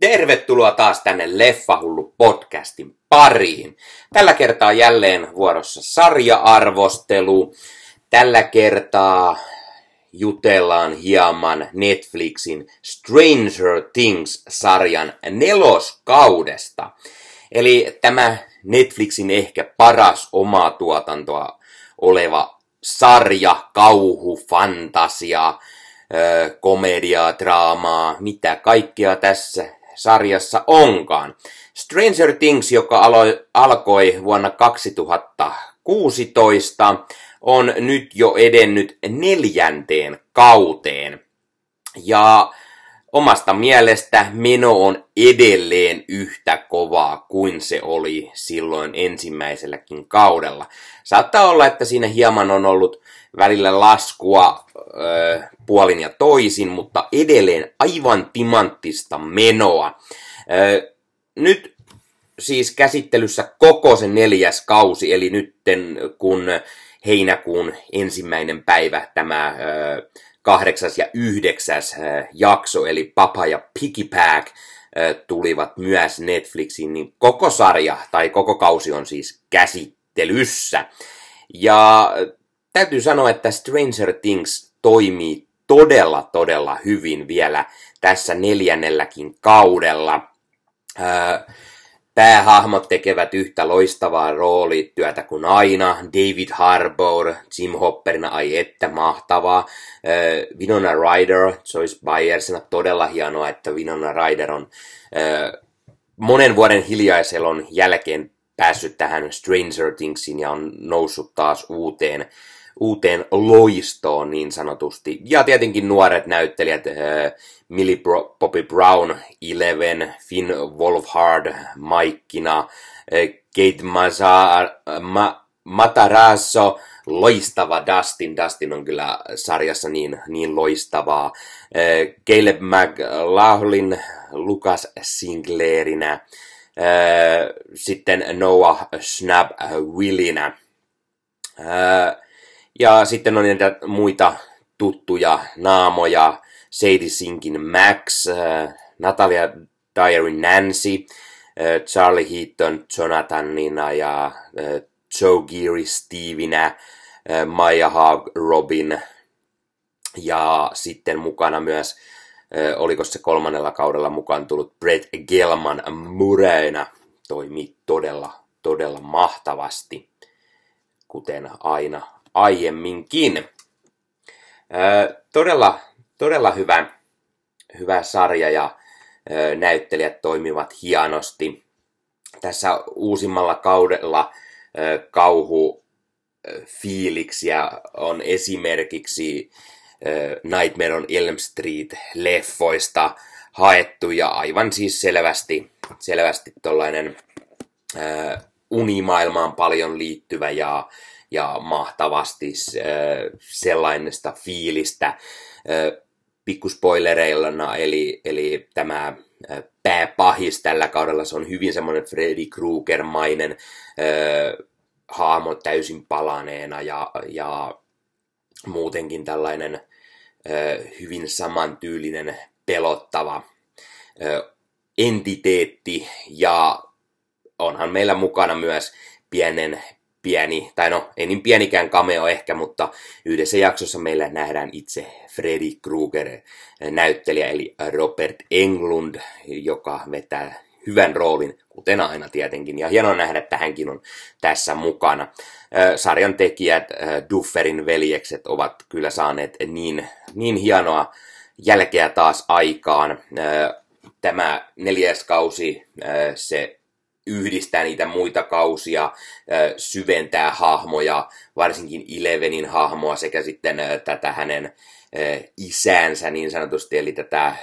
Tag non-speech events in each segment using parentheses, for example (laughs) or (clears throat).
Tervetuloa taas tänne Leffahullu podcastin pariin. Tällä kertaa jälleen vuorossa sarja-arvostelu. Tällä kertaa jutellaan hieman Netflixin Stranger Things-sarjan neloskaudesta. Eli tämä Netflixin ehkä paras omaa tuotantoa oleva sarja, kauhu, fantasia, komediaa, draamaa, mitä kaikkea tässä sarjassa onkaan. Stranger Things, joka alo- alkoi vuonna 2016, on nyt jo edennyt neljänteen kauteen. Ja omasta mielestä meno on edelleen yhtä kovaa kuin se oli silloin ensimmäiselläkin kaudella. Saattaa olla, että siinä hieman on ollut välillä laskua ö, puolin ja toisin, mutta edelleen aivan timanttista menoa. Nyt siis käsittelyssä koko se neljäs kausi, eli nytten kun heinäkuun ensimmäinen päivä tämä kahdeksas ja yhdeksäs jakso, eli Papa ja Piggypack, tulivat myös Netflixiin, niin koko sarja tai koko kausi on siis käsittelyssä. Ja täytyy sanoa, että Stranger Things toimii todella, todella hyvin vielä tässä neljännelläkin kaudella. Päähahmot tekevät yhtä loistavaa roolityötä kuin aina. David Harbour, Jim Hopperina, ai että mahtavaa. Winona Ryder, Joyce Byersina, todella hienoa, että Winona Ryder on monen vuoden hiljaiselon jälkeen päässyt tähän Stranger Thingsiin ja on noussut taas uuteen uuteen loistoon niin sanotusti. Ja tietenkin nuoret näyttelijät, äh, Millie Bro- Bobby Brown, Eleven, Finn Wolfhard, Maikkina, äh, Kate Maza, Ma, Matarasso, loistava Dustin. Dustin on kyllä sarjassa niin, niin loistavaa. Äh, Caleb McLaughlin, Lucas Sinclairinä, äh, sitten Noah Snap Willinä. Äh, ja sitten on niitä muita tuttuja naamoja, Sadie Sinkin Max, äh, Natalia Diary Nancy, äh, Charlie Heaton Jonathanina ja äh, Joe Geary Stevenä, Maya Haag Robin. Ja sitten mukana myös, oliko se kolmannella kaudella mukaan tullut Brett Gelman Murrayna, toimii todella, todella mahtavasti, kuten aina aiemminkin. Ö, todella, todella hyvä, hyvä sarja ja ö, näyttelijät toimivat hienosti. Tässä uusimmalla kaudella ö, kauhu fiiliksiä on esimerkiksi Nightmare on Elm Street-leffoista haettu ja aivan siis selvästi, selvästi tollainen unimaailmaan paljon liittyvä ja ja mahtavasti sellaista fiilistä pikkuspoilereillana, eli, eli tämä pääpahis tällä kaudella, se on hyvin semmoinen Freddy Krueger-mainen äh, haamo täysin palaneena ja, ja muutenkin tällainen äh, hyvin samantyylinen pelottava äh, entiteetti. Ja onhan meillä mukana myös pienen pieni, tai no ei niin pienikään cameo ehkä, mutta yhdessä jaksossa meillä nähdään itse Freddy Krueger näyttelijä, eli Robert Englund, joka vetää hyvän roolin, kuten aina tietenkin. Ja hienoa nähdä, että hänkin on tässä mukana. Sarjan tekijät, Dufferin veljekset, ovat kyllä saaneet niin, niin hienoa jälkeä taas aikaan. Tämä neljäs kausi, se yhdistää niitä muita kausia, syventää hahmoja, varsinkin Elevenin hahmoa sekä sitten tätä hänen isänsä niin sanotusti, eli tätä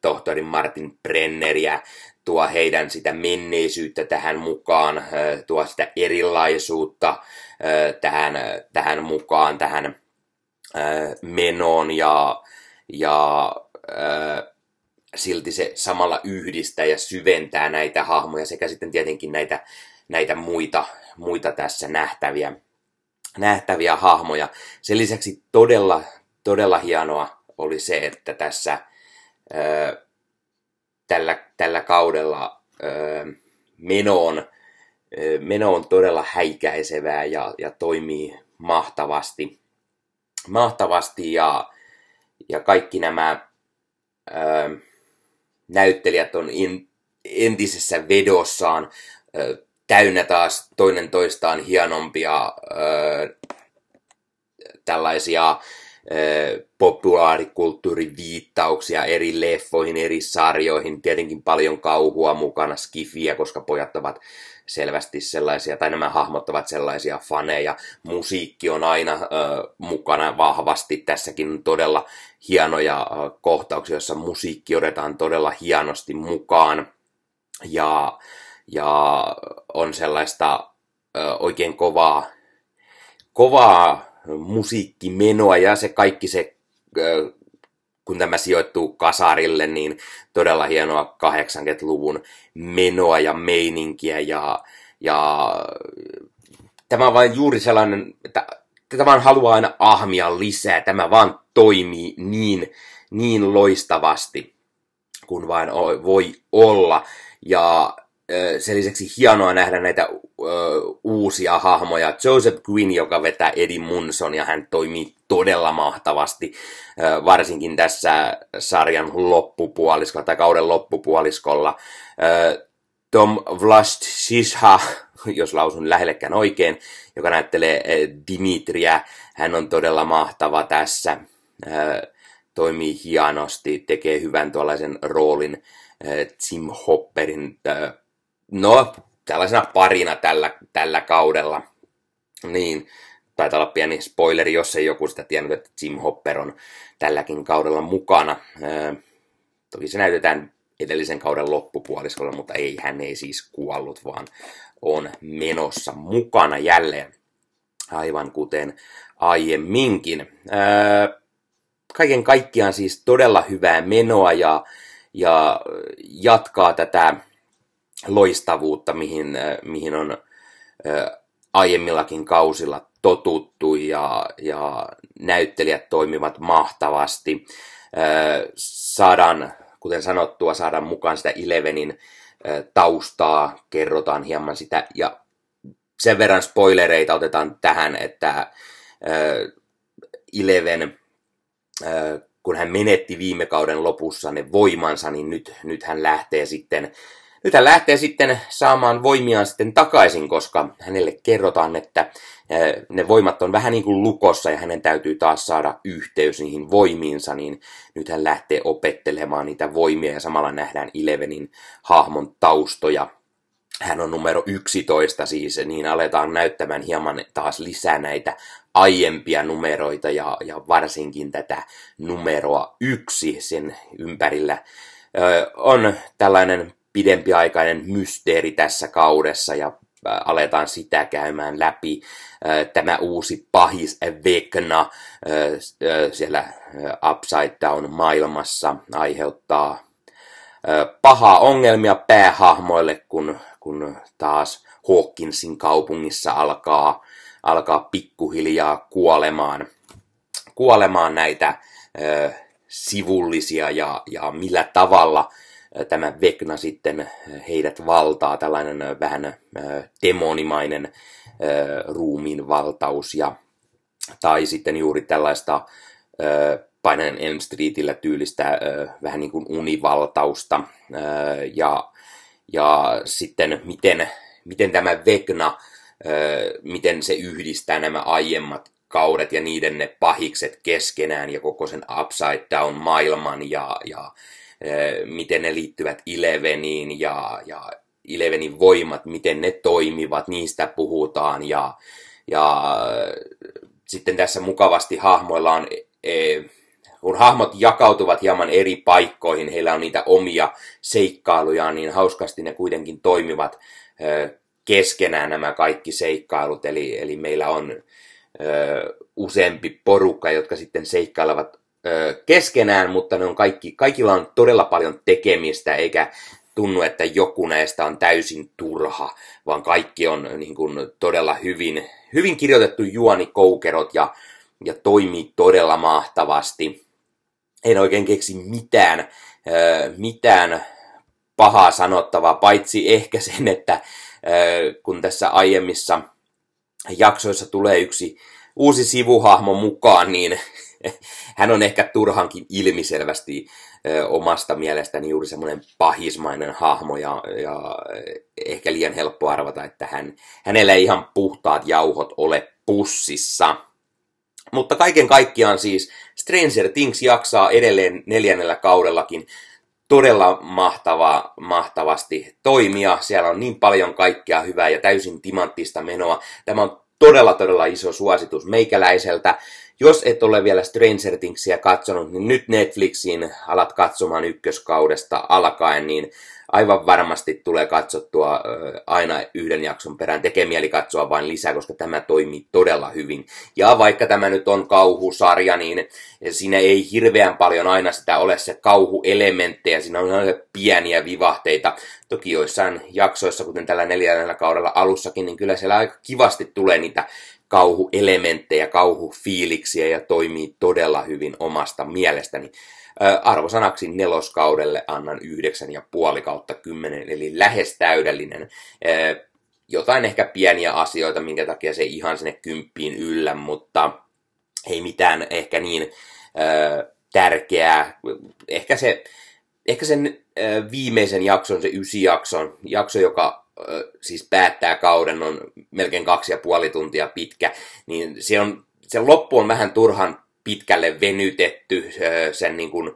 tohtori Martin Brenneriä, tuo heidän sitä menneisyyttä tähän mukaan, tuo sitä erilaisuutta tähän, tähän mukaan, tähän menoon ja, ja silti se samalla yhdistää ja syventää näitä hahmoja sekä sitten tietenkin näitä, näitä muita, muita tässä nähtäviä, nähtäviä hahmoja. Sen lisäksi todella, todella hienoa oli se, että tässä ö, tällä, tällä kaudella meno on, meno on todella häikäisevää ja, ja toimii mahtavasti, mahtavasti ja, ja kaikki nämä ö, näyttelijät on in, entisessä vedossaan ö, täynnä taas toinen toistaan hienompia ö, tällaisia populaarikulttuuriviittauksia eri leffoihin, eri sarjoihin, tietenkin paljon kauhua mukana, skifiä, koska pojat ovat selvästi sellaisia, tai nämä hahmot ovat sellaisia faneja. Musiikki on aina ö, mukana vahvasti. Tässäkin todella hienoja ö, kohtauksia, joissa musiikki otetaan todella hienosti mukaan. Ja, ja on sellaista ö, oikein kovaa, kovaa musiikkimenoa ja se kaikki se, kun tämä sijoittuu kasarille, niin todella hienoa 80-luvun menoa ja meininkiä ja, ja tämä on vain juuri sellainen, että tätä vaan haluaa aina ahmia lisää, tämä vaan toimii niin, niin loistavasti kuin vain voi olla. Ja sen lisäksi hienoa nähdä näitä uusia hahmoja. Joseph Quinn, joka vetää Eddie Munson, ja hän toimii todella mahtavasti, varsinkin tässä sarjan loppupuoliskolla tai kauden loppupuoliskolla. Tom Vlastisha, jos lausun lähellekään oikein, joka näyttelee Dimitriä, hän on todella mahtava tässä, toimii hienosti, tekee hyvän tuollaisen roolin Tim Hopperin no, tällaisena parina tällä, tällä kaudella. Niin, taitaa olla pieni spoileri, jos ei joku sitä tiennyt, että Jim Hopper on tälläkin kaudella mukana. Öö, toki se näytetään edellisen kauden loppupuoliskolla, mutta ei, hän ei siis kuollut, vaan on menossa mukana jälleen, aivan kuten aiemminkin. Öö, kaiken kaikkiaan siis todella hyvää menoa ja, ja jatkaa tätä loistavuutta, mihin, äh, mihin on äh, aiemmillakin kausilla totuttu ja, ja näyttelijät toimivat mahtavasti. Äh, saadaan, kuten sanottua, saadaan mukaan sitä Elevenin taustaa, kerrotaan hieman sitä ja sen verran spoilereita otetaan tähän, että Eleven, kun hän menetti viime kauden lopussa ne voimansa, niin nyt, nyt hän lähtee sitten nyt hän lähtee sitten saamaan voimiaan sitten takaisin, koska hänelle kerrotaan, että ne voimat on vähän niin kuin lukossa ja hänen täytyy taas saada yhteys niihin voimiinsa, niin nyt hän lähtee opettelemaan niitä voimia ja samalla nähdään Ilevenin hahmon taustoja. Hän on numero 11 siis, niin aletaan näyttämään hieman taas lisää näitä aiempia numeroita ja, ja varsinkin tätä numeroa yksi sen ympärillä on tällainen pidempiaikainen mysteeri tässä kaudessa ja aletaan sitä käymään läpi. Tämä uusi pahis Vekna siellä Upside Down maailmassa aiheuttaa pahaa ongelmia päähahmoille, kun, kun taas Hawkinsin kaupungissa alkaa, alkaa pikkuhiljaa kuolemaan, kuolemaan näitä sivullisia ja, ja millä tavalla tämä Vekna sitten heidät valtaa, tällainen vähän demonimainen ruumiin valtaus, ja, tai sitten juuri tällaista Painajan Elm Streetillä tyylistä vähän niin kuin univaltausta, ja, ja sitten miten, miten tämä Vekna, miten se yhdistää nämä aiemmat kaudet ja niiden ne pahikset keskenään ja koko sen upside down maailman ja, ja miten ne liittyvät Ileveniin ja, ja Ilevenin voimat, miten ne toimivat, niistä puhutaan. Ja, ja sitten tässä mukavasti hahmoilla on, e, kun hahmot jakautuvat hieman eri paikkoihin, heillä on niitä omia seikkailuja, niin hauskasti ne kuitenkin toimivat keskenään nämä kaikki seikkailut, eli, eli meillä on useampi porukka, jotka sitten seikkailevat keskenään, mutta ne on kaikki, kaikilla on todella paljon tekemistä, eikä tunnu, että joku näistä on täysin turha, vaan kaikki on niin kuin, todella hyvin, hyvin kirjoitettu juonikoukerot ja, ja toimii todella mahtavasti. En oikein keksi mitään, mitään pahaa sanottavaa, paitsi ehkä sen, että kun tässä aiemmissa jaksoissa tulee yksi uusi sivuhahmo mukaan, niin (laughs) hän on ehkä turhankin ilmiselvästi omasta mielestäni juuri semmoinen pahismainen hahmo ja, ja ehkä liian helppo arvata, että hän, hänellä ei ihan puhtaat jauhot ole pussissa. Mutta kaiken kaikkiaan siis Stranger Things jaksaa edelleen neljännellä kaudellakin todella mahtava, mahtavasti toimia. Siellä on niin paljon kaikkea hyvää ja täysin timanttista menoa. Tämä on todella, todella iso suositus meikäläiseltä. Jos et ole vielä Stranger Thingsia katsonut, niin nyt Netflixiin alat katsomaan ykköskaudesta alkaen, niin aivan varmasti tulee katsottua aina yhden jakson perään. Tekee mieli katsoa vain lisää, koska tämä toimii todella hyvin. Ja vaikka tämä nyt on kauhusarja, niin siinä ei hirveän paljon aina sitä ole se kauhuelementtejä. Siinä on aina pieniä vivahteita. Toki joissain jaksoissa, kuten tällä neljännellä kaudella alussakin, niin kyllä siellä aika kivasti tulee niitä kauhuelementtejä, kauhufiiliksiä ja toimii todella hyvin omasta mielestäni. Arvosanaksi neloskaudelle annan 9,5 kautta 10, eli lähes täydellinen. Jotain ehkä pieniä asioita, minkä takia se ihan sinne kymppiin yllä, mutta ei mitään ehkä niin tärkeää. Ehkä se, ehkä sen viimeisen jakson, se ysi jakson, jakso, joka siis päättää kauden, on melkein kaksi ja puoli tuntia pitkä, niin se, on, se loppu on vähän turhan pitkälle venytetty sen niin kuin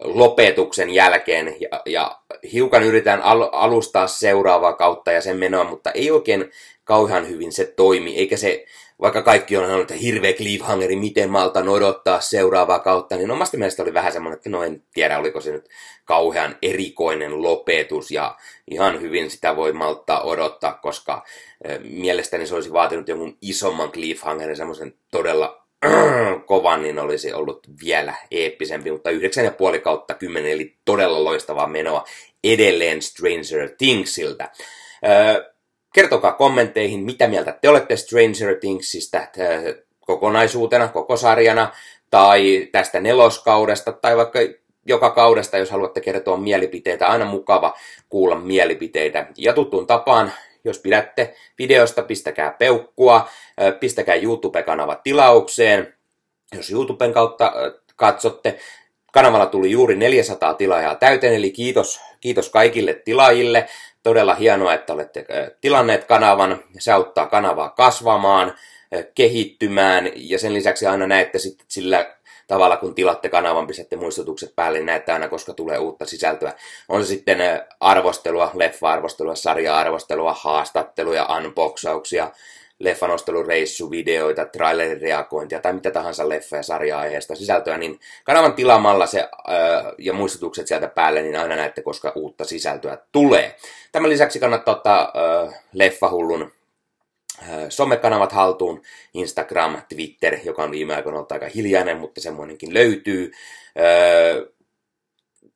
lopetuksen jälkeen. Ja, ja hiukan yritetään al- alustaa seuraavaa kautta ja sen menoa, mutta ei oikein kauhean hyvin se toimi, eikä se, vaikka kaikki on että hirveä cliffhangeri, miten malta odottaa seuraavaa kautta, niin omasta mielestä oli vähän semmoinen, että no en tiedä, oliko se nyt kauhean erikoinen lopetus, ja ihan hyvin sitä voi malttaa odottaa, koska mielestäni se olisi vaatinut jonkun isomman cliffhangerin, semmoisen todella (clears throat) kovan, niin olisi ollut vielä eeppisempi, mutta 9,5 kautta 10, eli todella loistavaa menoa edelleen Stranger Thingsiltä. Kertokaa kommentteihin, mitä mieltä te olette Stranger Thingsista kokonaisuutena, koko sarjana, tai tästä neloskaudesta, tai vaikka joka kaudesta, jos haluatte kertoa mielipiteitä. Aina mukava kuulla mielipiteitä. Ja tuttuun tapaan jos pidätte videosta, pistäkää peukkua, pistäkää YouTube-kanava tilaukseen. Jos YouTuben kautta katsotte, kanavalla tuli juuri 400 tilaajaa täyteen, eli kiitos, kiitos kaikille tilaajille. Todella hienoa, että olette tilanneet kanavan. Se auttaa kanavaa kasvamaan, kehittymään ja sen lisäksi aina näette sitten sillä tavalla, kun tilatte kanavan, pistätte muistutukset päälle, niin näette aina, koska tulee uutta sisältöä. On se sitten arvostelua, leffa-arvostelua, sarja-arvostelua, haastatteluja, unboxauksia, leffanostelureissuvideoita, trailerin reagointia tai mitä tahansa leffa- ja sarja-aiheesta sisältöä, niin kanavan tilaamalla se äh, ja muistutukset sieltä päälle, niin aina näette, koska uutta sisältöä tulee. Tämän lisäksi kannattaa ottaa äh, leffahullun somekanavat haltuun, Instagram, Twitter, joka on viime aikoina ollut aika hiljainen, mutta semmoinenkin löytyy.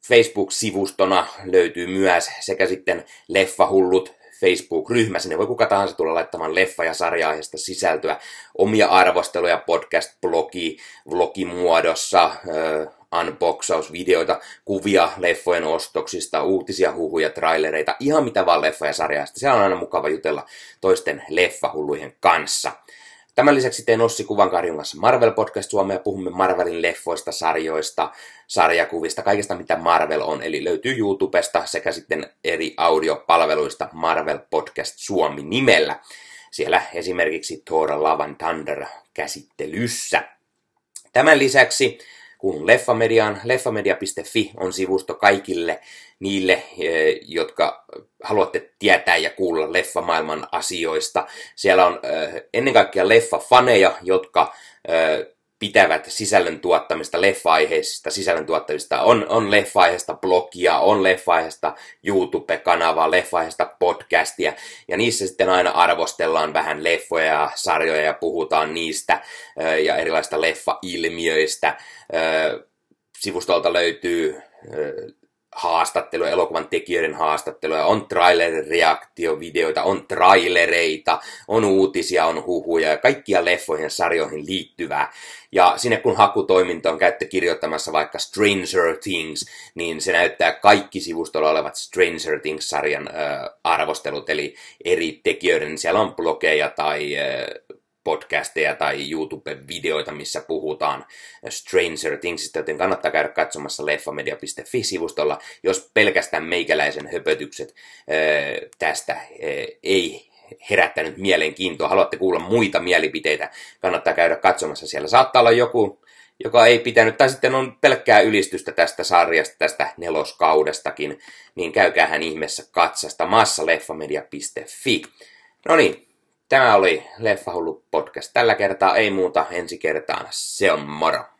Facebook-sivustona löytyy myös sekä sitten Leffahullut Facebook-ryhmä. Sinne voi kuka tahansa tulla laittamaan leffa- ja sarja sisältöä, omia arvosteluja, podcast-blogi, vlogimuodossa, unboxausvideoita, kuvia leffojen ostoksista, uutisia, huhuja, trailereita, ihan mitä vaan leffa- ja sarjasta. Se on aina mukava jutella toisten leffahullujen kanssa. Tämän lisäksi teen Ossi Kuvankarjun kanssa Marvel Podcast Suomea. Puhumme Marvelin leffoista, sarjoista, sarjakuvista, kaikesta mitä Marvel on. Eli löytyy YouTubesta sekä sitten eri audiopalveluista Marvel Podcast Suomi nimellä. Siellä esimerkiksi Thor Love and Thunder käsittelyssä. Tämän lisäksi kuulun Leffamediaan. Leffamedia.fi on sivusto kaikille niille, eh, jotka haluatte tietää ja kuulla leffamaailman asioista. Siellä on eh, ennen kaikkea leffafaneja, jotka eh, pitävät sisällön tuottamista, leffa-aiheisista sisällön tuottamista. On, on leffa-aiheista blogia, on leffa-aiheista YouTube-kanavaa, leffa-aiheista podcastia, ja niissä sitten aina arvostellaan vähän leffoja ja sarjoja ja puhutaan niistä ja erilaista leffa-ilmiöistä. Sivustolta löytyy haastatteluja, elokuvan tekijöiden haastatteluja, on trailer-reaktiovideoita, on trailereita, on uutisia, on huhuja ja kaikkia leffoihin ja sarjoihin liittyvää. Ja sinne kun hakutoiminto on käyttö kirjoittamassa vaikka Stranger Things, niin se näyttää kaikki sivustolla olevat Stranger Things-sarjan äh, arvostelut, eli eri tekijöiden, siellä on blogeja tai äh, podcasteja tai YouTube-videoita, missä puhutaan Stranger Thingsista, joten kannattaa käydä katsomassa leffamedia.fi-sivustolla, jos pelkästään meikäläisen höpötykset tästä ei herättänyt mielenkiintoa, haluatte kuulla muita mielipiteitä, kannattaa käydä katsomassa siellä. Saattaa olla joku, joka ei pitänyt, tai sitten on pelkkää ylistystä tästä sarjasta, tästä neloskaudestakin, niin käykää hän ihmeessä katsasta massaleffamedia.fi. No niin, Tämä oli Leffahullu podcast. Tällä kertaa ei muuta ensi kertaan. Se on moro.